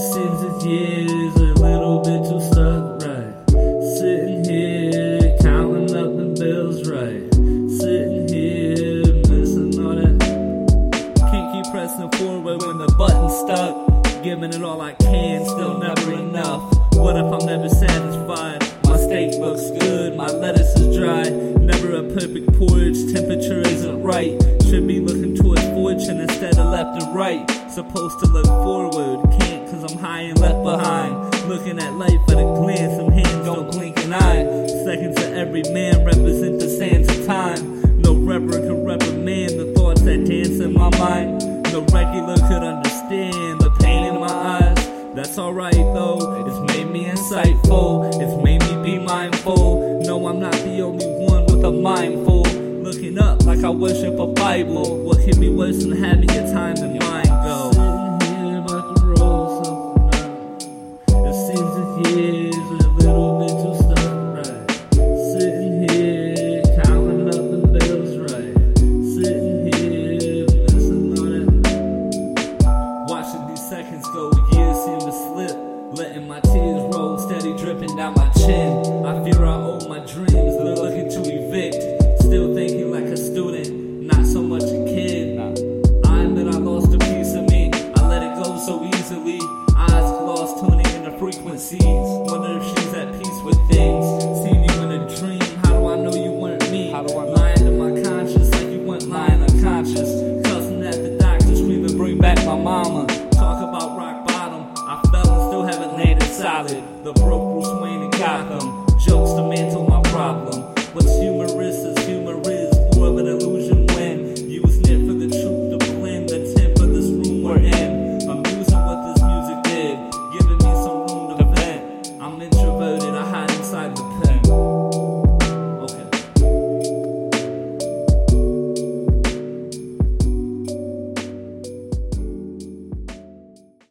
since it's years, a little bit too stuck, right? Sitting here, counting up the bills, right? Sitting here, missing all that. Keep, keep pressing forward when the button's stuck. Giving it all I can, still never enough. What if I'm never satisfied? My steak looks good, my lettuce is dry. Never a perfect porridge, temperature isn't right. Should be looking towards fortune instead of left and right. Supposed to look forward, can't cause I'm high and left behind. Looking at life at a glance, some hands don't blink an eye. Seconds of every man represent the sands of time. No reverend could reprimand the thoughts that dance in my mind. No regular could understand the pain in my eyes. That's alright though, it's made me insightful, it's made me be mindful. No, I'm not the only one with a mindful. Looking up like I worship a Bible. What could be worse than having your time and mind a little bit too stuck right. Sitting here counting up the bills right. Sitting here missing all that. Watching these seconds go, years seem to slip. Letting my tears roll, steady dripping down my chin. I fear I owe my dreams, looking to solid. The broke Bruce Wayne and Gotham. Jokes to mantle